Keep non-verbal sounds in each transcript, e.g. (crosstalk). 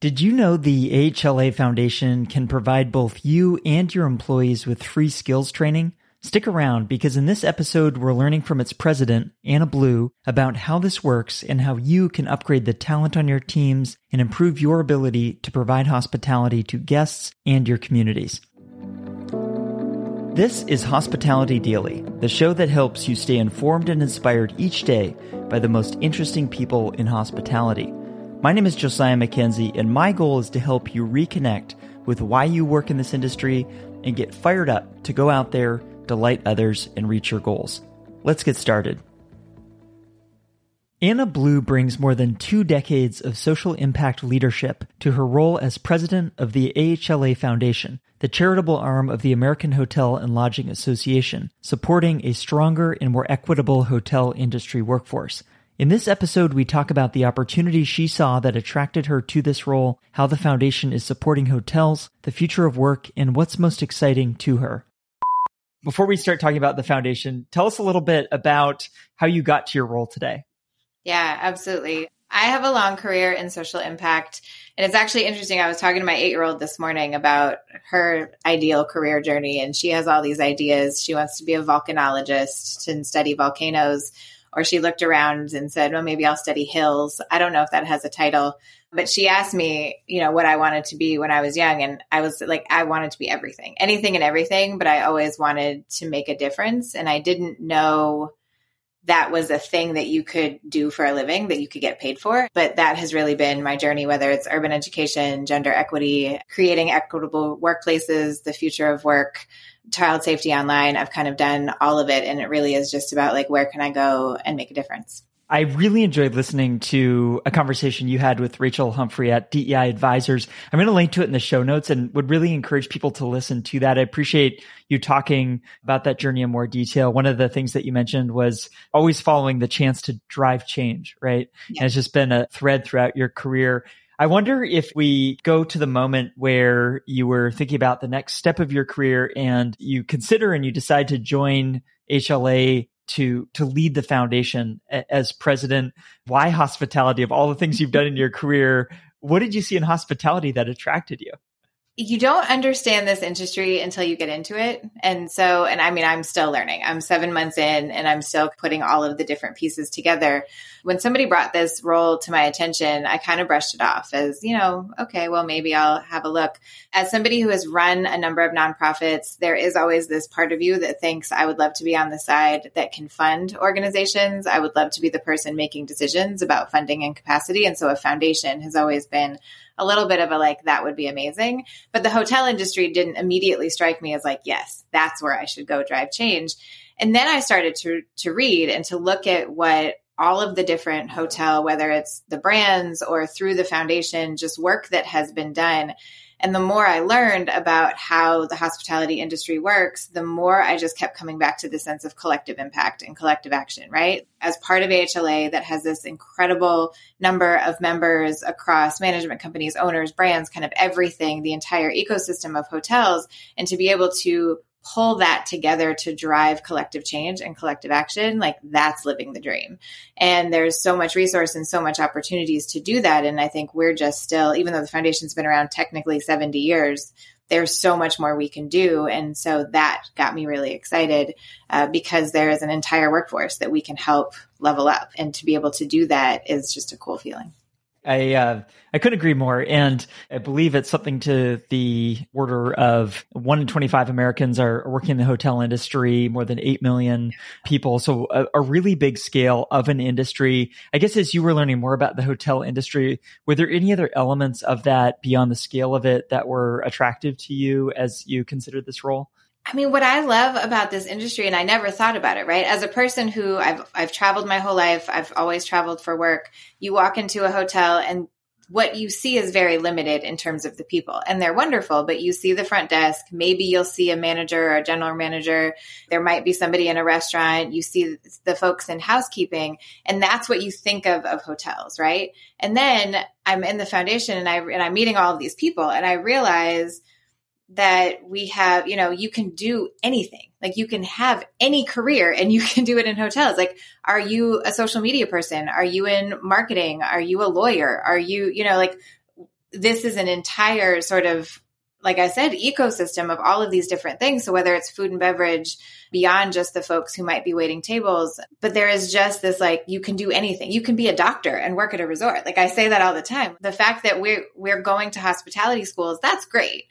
Did you know the AHLA Foundation can provide both you and your employees with free skills training? Stick around because in this episode, we're learning from its president, Anna Blue, about how this works and how you can upgrade the talent on your teams and improve your ability to provide hospitality to guests and your communities. This is Hospitality Daily, the show that helps you stay informed and inspired each day by the most interesting people in hospitality. My name is Josiah Mackenzie, and my goal is to help you reconnect with why you work in this industry and get fired up to go out there, delight others, and reach your goals. Let's get started. Anna Blue brings more than two decades of social impact leadership to her role as president of the AHLA Foundation, the charitable arm of the American Hotel and Lodging Association, supporting a stronger and more equitable hotel industry workforce. In this episode, we talk about the opportunity she saw that attracted her to this role, how the foundation is supporting hotels, the future of work, and what's most exciting to her. Before we start talking about the foundation, tell us a little bit about how you got to your role today. Yeah, absolutely. I have a long career in social impact. And it's actually interesting. I was talking to my eight year old this morning about her ideal career journey, and she has all these ideas. She wants to be a volcanologist and study volcanoes or she looked around and said, well, maybe I'll study hills. I don't know if that has a title, but she asked me, you know, what I wanted to be when I was young. And I was like, I wanted to be everything, anything and everything, but I always wanted to make a difference. And I didn't know that was a thing that you could do for a living that you could get paid for. But that has really been my journey, whether it's urban education, gender equity, creating equitable workplaces, the future of work, child safety online. I've kind of done all of it. And it really is just about like, where can I go and make a difference? I really enjoyed listening to a conversation you had with Rachel Humphrey at DEI Advisors. I'm going to link to it in the show notes and would really encourage people to listen to that. I appreciate you talking about that journey in more detail. One of the things that you mentioned was always following the chance to drive change, right? Yeah. And it's just been a thread throughout your career. I wonder if we go to the moment where you were thinking about the next step of your career and you consider and you decide to join AHLA to to lead the foundation as president. Why hospitality? Of all the things you've done in your career, what did you see in hospitality that attracted you? You don't understand this industry until you get into it. And so, and I mean, I'm still learning. I'm seven months in and I'm still putting all of the different pieces together. When somebody brought this role to my attention, I kind of brushed it off as, you know, okay, well, maybe I'll have a look. As somebody who has run a number of nonprofits, there is always this part of you that thinks I would love to be on the side that can fund organizations. I would love to be the person making decisions about funding and capacity. And so a foundation has always been a little bit of a like, that would be amazing. But the hotel industry didn't immediately strike me as like, yes, that's where I should go drive change. And then I started to, to read and to look at what all of the different hotel, whether it's the brands or through the foundation, just work that has been done. And the more I learned about how the hospitality industry works, the more I just kept coming back to the sense of collective impact and collective action, right? As part of AHLA that has this incredible number of members across management companies, owners, brands, kind of everything, the entire ecosystem of hotels, and to be able to pull that together to drive collective change and collective action, like that's living the dream. And there's so much resource and so much opportunities to do that. And I think we're just still, even though the foundation's been around technically 70 years, there's so much more we can do. And so that got me really excited uh, because there is an entire workforce that we can help level up. And to be able to do that is just a cool feeling. I uh, I couldn't agree more, and I believe it's something to the order of one in twenty five Americans are working in the hotel industry. More than eight million people, so a, a, really big scale of an industry. I guess as you were learning more about the hotel industry, were there any other elements of that beyond the scale of it that were attractive to you as you considered this role? I mean, what I love about this industry, and I never thought about it, right? As a person who I've I've traveled my whole life, I've always traveled for work. You walk into a hotel and what you see is very limited in terms of the people and they're wonderful but you see the front desk maybe you'll see a manager or a general manager there might be somebody in a restaurant you see the folks in housekeeping and that's what you think of of hotels right and then i'm in the foundation and i and i'm meeting all of these people and i realize that we have, you know, you can do anything. Like you can have any career and you (laughs) can do it in hotels. Like, are you a social media person? Are you in marketing? Are you a lawyer? Are you, you know, like this is an entire sort of like I said, ecosystem of all of these different things. So whether it's food and beverage beyond just the folks who might be waiting tables, but there is just this like you can do anything. You can be a doctor and work at a resort. Like I say that all the time. The fact that we're we're going to hospitality schools, that's great.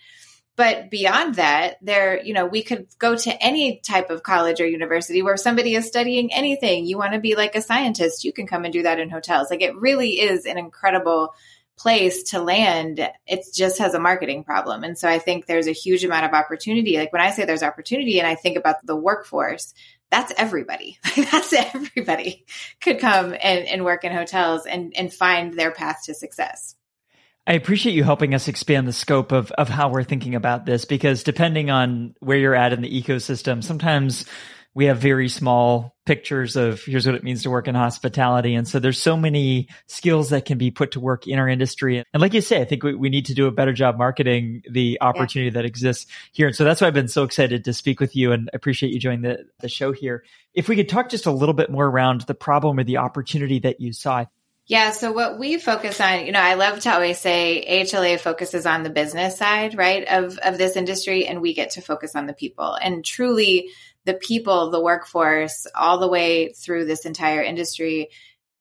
But beyond that, there, you know, we could go to any type of college or university where somebody is studying anything. You want to be like a scientist, you can come and do that in hotels. Like it really is an incredible place to land, it just has a marketing problem. And so I think there's a huge amount of opportunity. Like when I say there's opportunity and I think about the workforce, that's everybody. (laughs) that's everybody could come and, and work in hotels and, and find their path to success. I appreciate you helping us expand the scope of, of how we're thinking about this because depending on where you're at in the ecosystem, sometimes we have very small pictures of here's what it means to work in hospitality. And so there's so many skills that can be put to work in our industry. And like you say, I think we, we need to do a better job marketing the opportunity yeah. that exists here. And so that's why I've been so excited to speak with you and appreciate you joining the, the show here. If we could talk just a little bit more around the problem or the opportunity that you saw. Yeah. So what we focus on, you know, I love to always say AHLA focuses on the business side, right, of, of this industry, and we get to focus on the people. And truly, the people, the workforce, all the way through this entire industry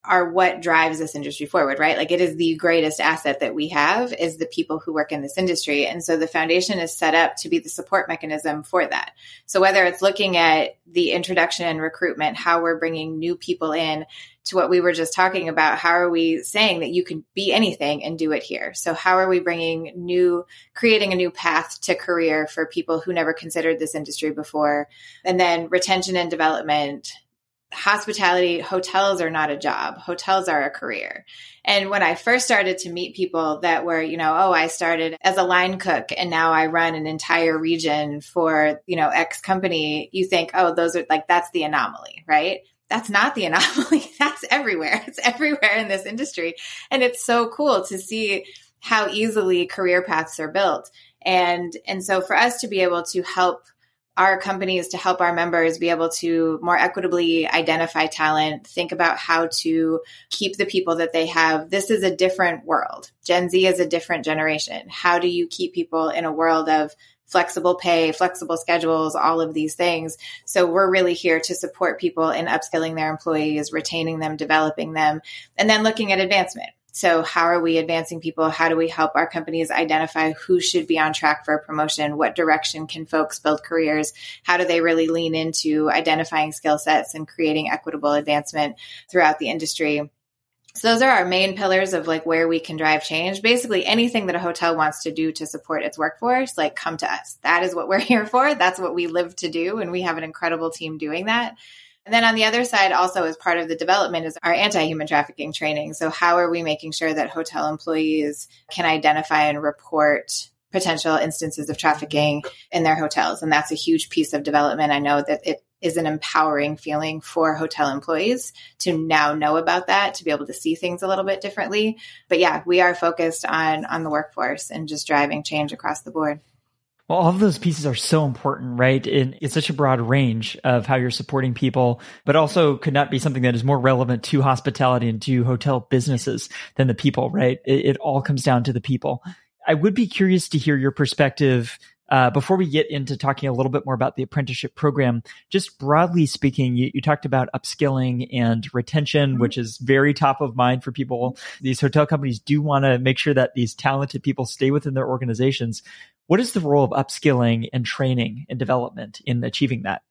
are what drives this industry forward, right? Like it is the greatest asset that we have is the people who work in this industry. And so the foundation is set up to be the support mechanism for that. So whether it's looking at the introduction and recruitment, how we're bringing new people in to what we were just talking about, how are we saying that you can be anything and do it here? So how are we bringing new, creating a new path to career for people who never considered this industry before? And then retention and development, hospitality hotels are not a job. Hotels are a career. And when i first started to meet people that were you know oh i started as a line cook and now i run an entire region for you know x company you think oh those are like that's the anomaly right? That's not the (laughs) anomaly. That's everywhere. It's everywhere in this industry. And it's so cool to see how easily career paths are built. And and so for us to be able to help our companies to help our members be able to more equitably identify talent, think about how to keep the people that they have. This is a different world. Gen Z is a different generation. How do you keep people in a world of flexible pay, flexible schedules, all of these things. So we're really here to support people in upskilling their employees, retaining them, developing them, and then looking at advancement. So, how are we advancing people? How do we help our companies identify who should be on track for a promotion? What direction can folks build careers? How do they really lean into identifying skill sets and creating equitable advancement throughout the industry? So those are our main pillars of like where we can drive change. Basically anything that a hotel wants to do to support its workforce, like come to us. That is what we're (laughs) here for. That's what we live to do. And we have an incredible team doing that. And then on the other side, also as part of the development, is our anti human trafficking training. So, how are we making sure that hotel employees can identify and report potential instances of trafficking in their hotels? And that's a huge piece of development. I know that it is an empowering feeling for hotel employees to now know about that to be able to see things a little bit differently but yeah we are focused on on the workforce and just driving change across the board well, all of those pieces are so important, right? And it's such a broad range of how you're supporting people, but also could not be something that is more relevant to hospitality and to hotel businesses than the people, right? It, it all comes down to the people. I would be curious to hear your perspective uh, before we get into talking a little bit more about the apprenticeship program, just broadly speaking, you, you talked about upskilling and retention, mm-hmm. which is very top of mind for people. These hotel companies do want to make sure that these talented people stay within their organizations. What is the role of upskilling and training and development in achieving that?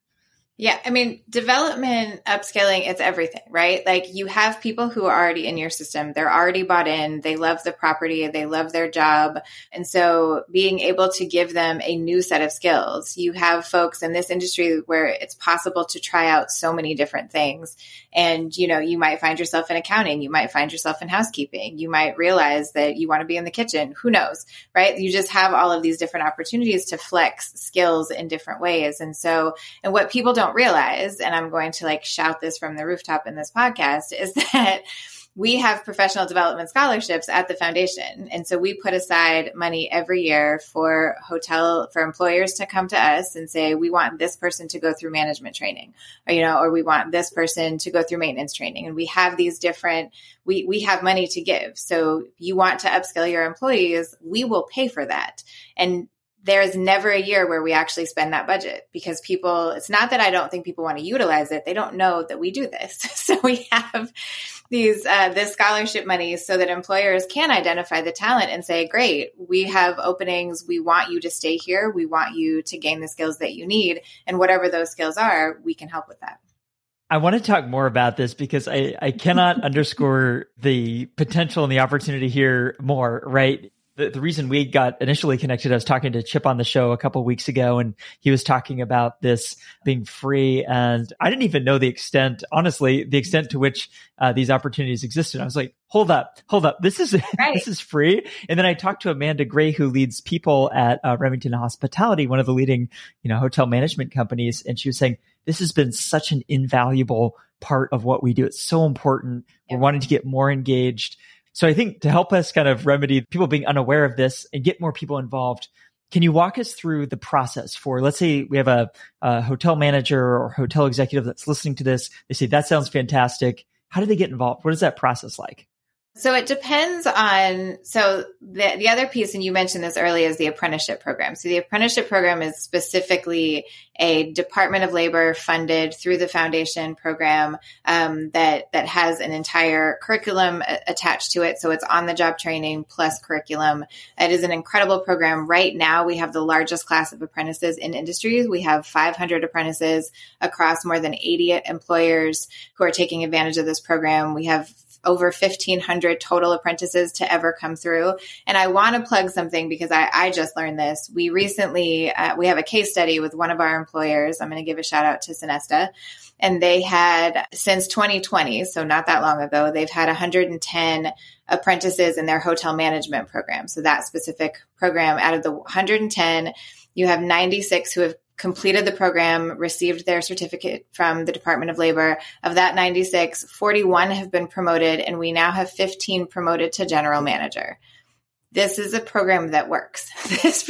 Yeah, I mean, development, upskilling, it's everything, right? Like you have people who are already in your system. They're already bought in. They love the property. They love their job. And so being able to give them a new set of skills, you have folks in this industry where it's possible to try out so many different things. And, you know, you might find yourself in accounting. You might find yourself in housekeeping. You might realize that you want to be in the kitchen. Who knows, right? You just have all of these different opportunities to flex skills in different ways. And so, and what people don't realize, and I'm going to like shout this from the rooftop in this podcast, is (laughs) that we have professional development scholarships at the foundation. And so we put aside money every year for hotel, for employers to come to us and say, we want this person to go through management training, or, you know, or we want this person to go through maintenance training. And we have these different, we, we have money to give. So you want to upskill your employees, we will pay for that. And there is never a year where we actually spend that budget because people it's not that i don't think people want to utilize it. They don't know that we do this. (laughs) So we have these uh, this scholarship money so that employers can identify the talent and say great we have openings. We want you to stay here. We want you to gain the skills that you need. And whatever those skills are we can help with that. I want to talk more about this because I, I cannot (laughs) underscore the potential and the opportunity here more, right? The, the reason we got initially connected, I was talking to Chip on the show a couple weeks ago, and he was talking about this being free. And I didn't even know the extent, honestly, the extent to which uh, these opportunities existed. I was like, hold up, hold up, this is (laughs) right. this is free. And then I talked to Amanda Gray, who leads people at uh, Remington Hospitality, one of the leading you know hotel management companies, and she was saying this has been such an invaluable part of what we do. It's so important. We're wanting to get more engaged. So I think to help us kind of remedy people being unaware of this and get more people involved, can you walk us through the process for, let's say we have a, a, hotel manager or hotel executive that's listening to this. They say, that sounds fantastic. How do they get involved? What is that process like? So it depends on so the the other piece, and you mentioned this earlier, is the apprenticeship program. So the apprenticeship program is specifically a Department of Labor funded through the foundation program um, that that has an entire curriculum attached to it. So it's on the job training plus curriculum. It is an incredible program. Right now, we have the largest class of apprentices in industries. We have 500 apprentices across more than 80 employers who are taking advantage of this program. We have over 1500 total apprentices to ever come through. And I want to plug something because I, I just learned this. We recently, uh, we have a case study with one of our employers. I'm going to give a shout out to Sonesta. And they had since 2020, so not that long ago, they've had 110 apprentices in their hotel management program. So that specific program out of the 110, you have 96 who have completed the program, received their certificate from the Department of Labor. Of that 96, 41 have been promoted, and we now have 15 promoted to general manager this is a program that works. (laughs) This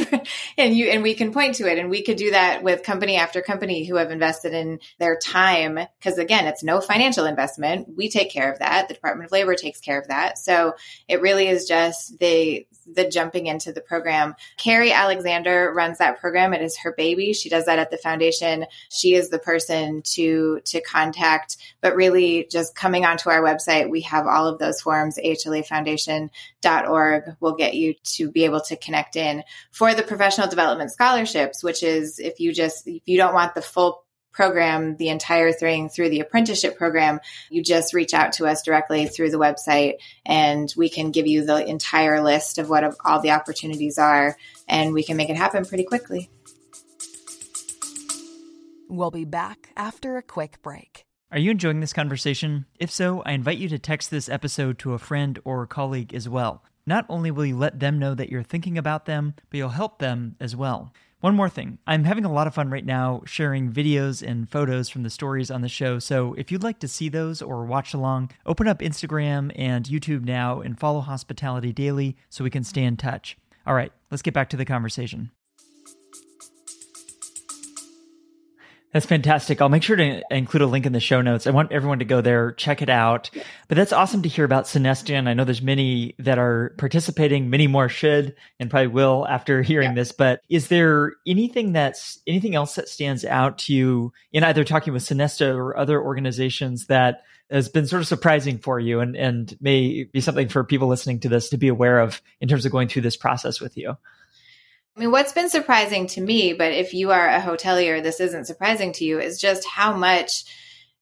and you and we can point to it and we could do that with company after company who have invested in their time because again it's no financial investment. We take care of that. The department of labor takes care of that. So it really is just the the jumping into the program. Carrie alexander runs that program. It is her baby. She does that at the foundation. She is the person to to contact. But really just coming onto our website we have all of those forms ahlafoundation.org will get you to be able to connect in for the professional development scholarships, which is if you just, if you don't want the full program, the entire thing through the apprenticeship program, you just reach out to us directly through the website and we can give you the entire list of what all the opportunities are and we can make it happen pretty quickly. We'll be back after a quick break. Are you enjoying this conversation? If so, I invite you to text this episode to a friend or colleague as well. Not only will you let them know that you're thinking about them, but you'll help them as well. One more thing. I'm having a lot of fun right now sharing videos and photos from the stories on the show. So if you'd like to see those or watch along, open up Instagram and YouTube now and follow Hospitality Daily so we can stay in touch. All right, let's get back to the conversation. That's fantastic. I'll make sure to include a link in the show notes. I want everyone to go there, check it out. But that's awesome to hear about Sonesta. I know there's many that are participating. Many more should and probably will after hearing yeah. this. But is there anything that's anything else that stands out to you in either talking with Sonesta or other organizations that has been sort of surprising for you and, and may be something for people listening to this to be aware of in terms of going through this process with you? I mean, what's been surprising to me, but if you are a hotelier, this isn't surprising to you, is just how much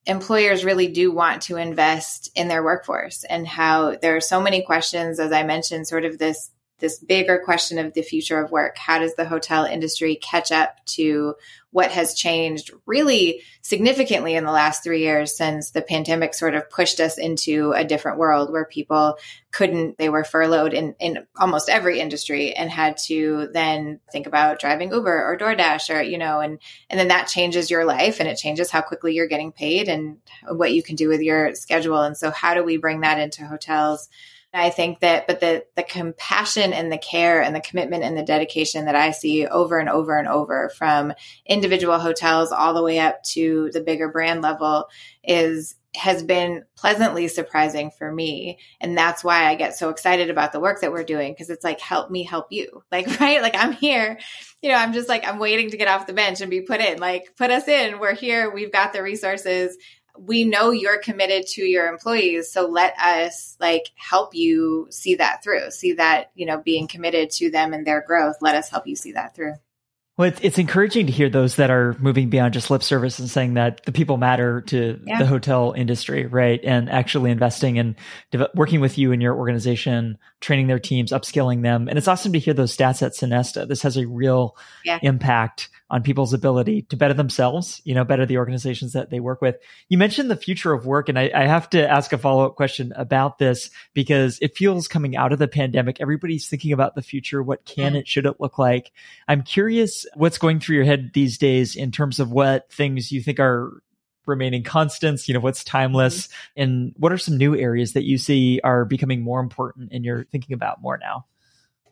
employers really do want to invest in their workforce and how there are so many questions, as I mentioned, sort of this this bigger question of the future of work. How does the hotel industry catch up to what has changed really significantly in the last three years since the pandemic sort of pushed us into a different world where people couldn't, they were furloughed in, in almost every industry and had to then think about driving Uber or DoorDash or, you know, and, and then that changes your life and it changes how quickly you're getting paid and what you can do with your schedule. And so how do we bring that into hotels? I think that, but the the compassion and the care and the commitment and the dedication that I see over and over and over from individual hotels all the way up to the bigger brand level is has been pleasantly surprising for me. And that's why i get so excited about the work that we're doing because it's like help me help you. (laughs) Like right? Like i'm here. You know i'm just like i'm waiting to get off the bench and be put in. Like put us in. We're here. We've got the resources we know you're committed to your employees so let us like help you see that through see that you know being committed to them and their growth let us help you see that through well, it's, it's encouraging to hear those that are moving beyond just lip service and saying that the people matter to yeah. the hotel industry, right? And actually investing and in working with you and your organization, training their teams, upskilling them. And it's awesome to hear those stats at Sonesta. This has a real yeah. impact on people's ability to better themselves, you know, better the organizations that they work with. You mentioned the future of work, and I, I have to ask a follow up question about this because it feels coming out of the pandemic, everybody's thinking about the future. What can it, should it look like? I'm curious what's going through your head these days in terms of what things you think are remaining constants, you know, what's timeless, mm-hmm. and what are some new areas that you see are becoming more important and you're thinking about more now?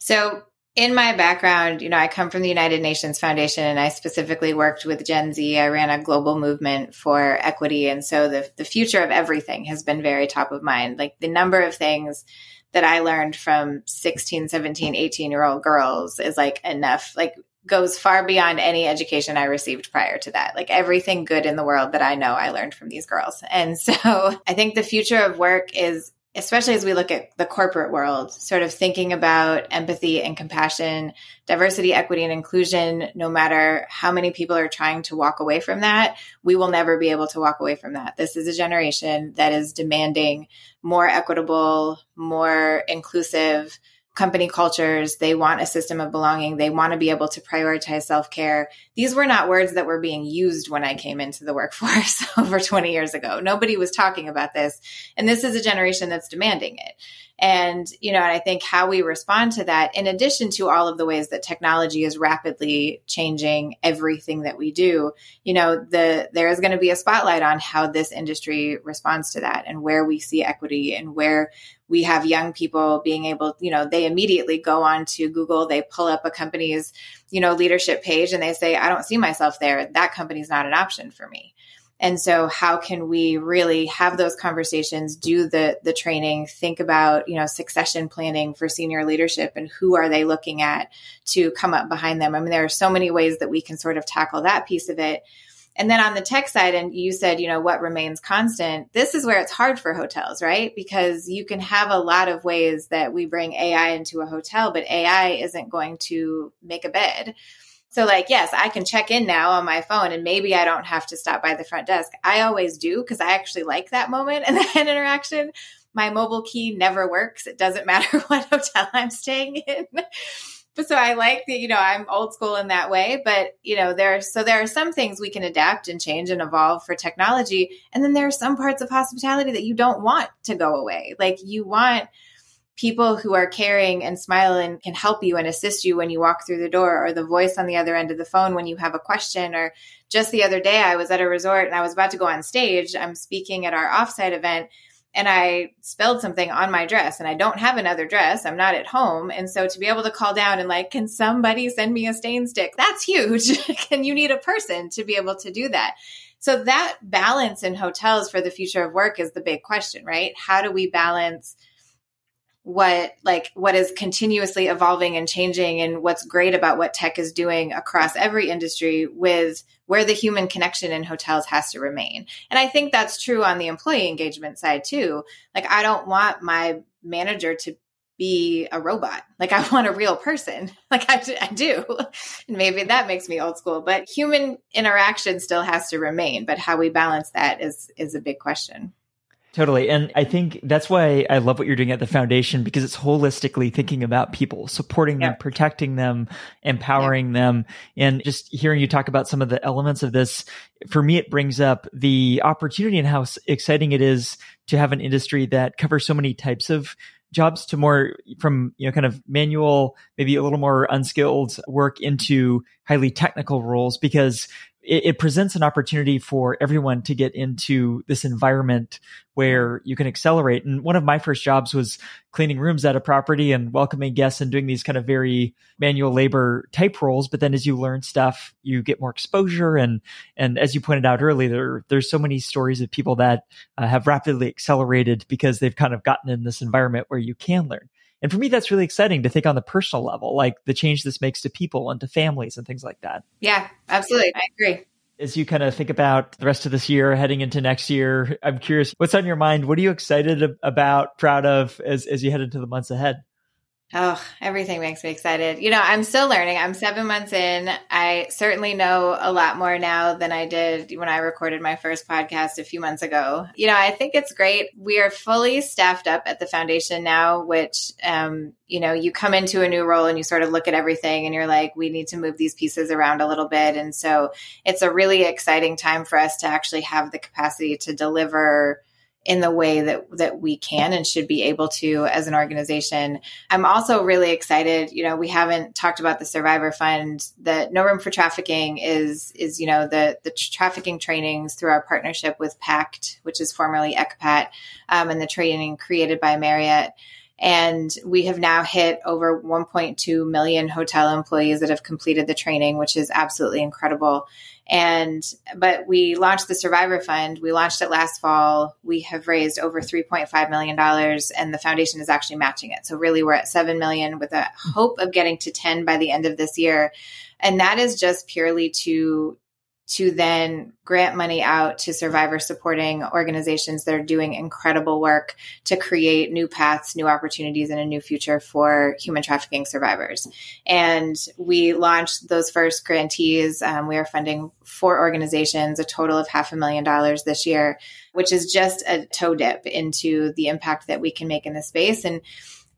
So in my background, you know, I come from the United Nations Foundation and I specifically worked with Gen Z. I ran a global movement for equity. And so the, the future of everything has been very top of mind. Like the number of things that I learned from 16, 17, 18 year old girls is like enough, like goes far beyond any education I received prior to that. Like everything good in the world that I know, I learned from these girls. And so (laughs) I think the future of work is especially as we look at the corporate world, sort of thinking about empathy and compassion, diversity, equity, and inclusion, no matter how many people are trying to walk away from that, we will never be able to walk away from that. This is a generation that is demanding more equitable, more inclusive, company cultures. They want a system of belonging. They want to be able to prioritize self care. These were not words that were being used when I came into the workforce (laughs) over 20 years ago. Nobody was talking about this. And this is a generation that's demanding it. And, you know, and I think how we respond to that, in addition to all of the ways that technology is rapidly changing everything that we do, you know, the there is going to be a spotlight on how this industry responds to that and where we see equity and where we have young people being able, you know, they immediately go on to Google, they pull up a company's, you know, leadership page and they say, I don't see myself there. That company's not an option for me. And so how can we really have those conversations, do the the training, think about, you know, succession planning for senior leadership and who are they looking at to come up behind them? I mean, there are so many ways that we can sort of tackle that piece of it. And then on the tech side, and you said, you know, what remains constant, this is where it's hard for hotels, right? Because you can have a lot of ways that we bring AI into a hotel, but AI isn't going to make a bed so, like, yes, I can check in now on my phone and maybe I don't have to stop by the front desk. I always do because I actually like that moment (laughs) and that interaction. My mobile key never works. It doesn't (laughs) matter what hotel I'm staying in. But so I like that, you know, I'm old school in that way. But, you know, there, so there are some things we can adapt and change and evolve for technology. And then there are some parts of hospitality that you don't want to go away. Like, you want, people who are caring and smiling can help you and assist you when you walk through the door or the voice on the other end of the phone when you have a question or just the other day I was at a resort and I was about to go on stage I'm speaking at our offsite event and I spilled something on my dress and I don't have another dress. I'm not at home. And so to be able to call down and like, can somebody send me a stain stick? That's huge. (laughs) can you need a person to be able to do that? So that balance in hotels for the future of work is the big question, right? How do we balance what like what is continuously evolving and changing and what's great about what tech is doing across every industry with where the human connection in hotels has to remain. And I think that's true on the employee engagement side too. Like I don't want my manager to be a robot. Like I want a real person. (laughs) Like I, I do. And maybe that makes me old school, but human interaction still has to remain, but how we balance that is is a big question. Totally. And I think that's why I love what you're doing at the foundation because it's holistically thinking about people, supporting them, protecting them, empowering them. And just hearing you talk about some of the elements of this, for me, it brings up the opportunity and how exciting it is to have an industry that covers so many types of jobs to more from you know kind of manual maybe a little more unskilled work into highly technical roles because it, it, presents an opportunity for everyone to get into this environment where you can accelerate. And one of my first jobs was cleaning rooms at a property and welcoming guests and doing these kind of very manual labor type roles. But then as you learn stuff, you get more exposure. And, and as you pointed out earlier, there, there's so many stories of people that uh, have rapidly accelerated because they've kind of gotten in this environment where you can learn. And for me, that's really exciting to think on the personal level, like the change this makes to people and to families and things like that. Yeah, absolutely. I agree. As you kind of think about the rest of this year, heading into next year, I'm curious, what's on your mind? What are you excited about, proud of as, as you head into the months ahead? Oh, everything makes me excited. You know, I'm still learning. I'm seven months in. I certainly know a lot more now than I did when I recorded my first podcast a few months ago. You know, I think it's great. We are fully staffed up at the foundation now, which, um, you know, you come into a new role and you sort of look at everything and you're like, we need to move these pieces around a little bit. And so it's a really exciting time for us to actually have the capacity to deliver in the way that that we can and should be able to as an organization. I'm also really excited, you know, we haven't talked about the survivor fund. that No Room for Trafficking is is you know the the trafficking trainings through our partnership with PACT, which is formerly ECPAT, um, and the training created by Marriott. And we have now hit over 1.2 million hotel employees that have completed the training, which is absolutely incredible. And, but we launched the Survivor Fund. We launched it last fall. We have raised over $3.5 million and the foundation is actually matching it. So really we're at 7 million with a hope of getting to 10 by the end of this year. And that is just purely to to then grant money out to survivor supporting organizations that are doing incredible work to create new paths, new opportunities, and a new future for human trafficking survivors. And we launched those first grantees. Um, we are funding four organizations, a total of half a million dollars this year, which is just a toe dip into the impact that we can make in the space. And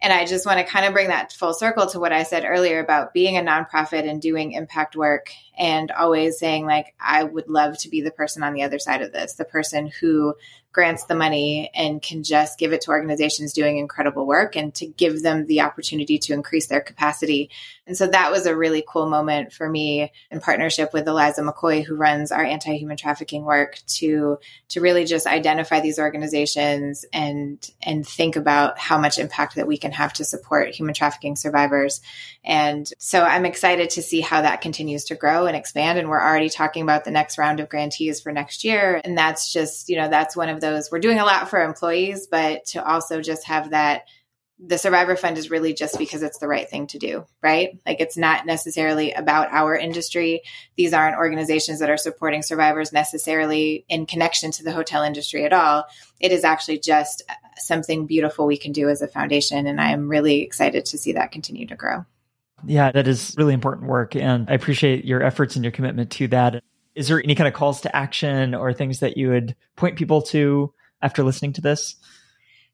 and I just want to kind of bring that full circle to what I said earlier about being a nonprofit and doing impact work and always saying, like, I would love to be the person on the other side of this, the person who grants the money and can just give it to organizations doing incredible work and to give them the opportunity to increase their capacity. And so that was a really cool moment for me in partnership with Eliza McCoy, who runs our anti-human trafficking work to, to really just identify these organizations and, and think about how much impact that we can have to support human trafficking survivors. And so I'm excited to see how that continues to grow and expand. And we're already talking about the next round of grantees for next year. And that's just, you know, that's one of those we're doing a lot for employees but to also just have that the survivor fund is really just because it's the right thing to do right? Like it's not necessarily about our industry. These aren't organizations that are supporting survivors necessarily in connection to the hotel industry at all. It is actually just something beautiful we can do as a foundation. And i am really excited to see that continue to grow yeah that is really important work and i appreciate your efforts and your commitment to that is there any kind of calls to action or things that you would point people to after listening to this?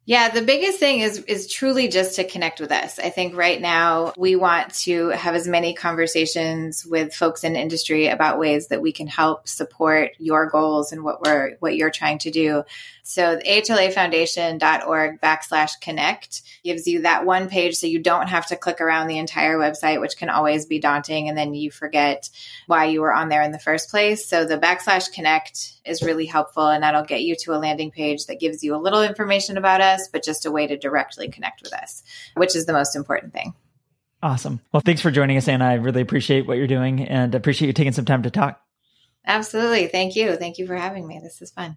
Yeah, the biggest thing is is truly just to connect with us. I think right now we want to have as many conversations with folks in industry about ways that we can help support your goals and what we're what you're trying to do. So the ahlafoundation.org backslash connect gives you that one page so you don't have to click around the entire website, which can always be daunting. And then you forget why you were on there in the first place. So the backslash connect is really helpful and that'll get you to a landing page that gives you a little information about us, but just a way to directly connect with us, which is the most important thing. Awesome. Well, thanks for joining us, Anna. I really appreciate what you're doing and appreciate you taking some time to talk. Absolutely. Thank you. Thank you for having me. This is fun.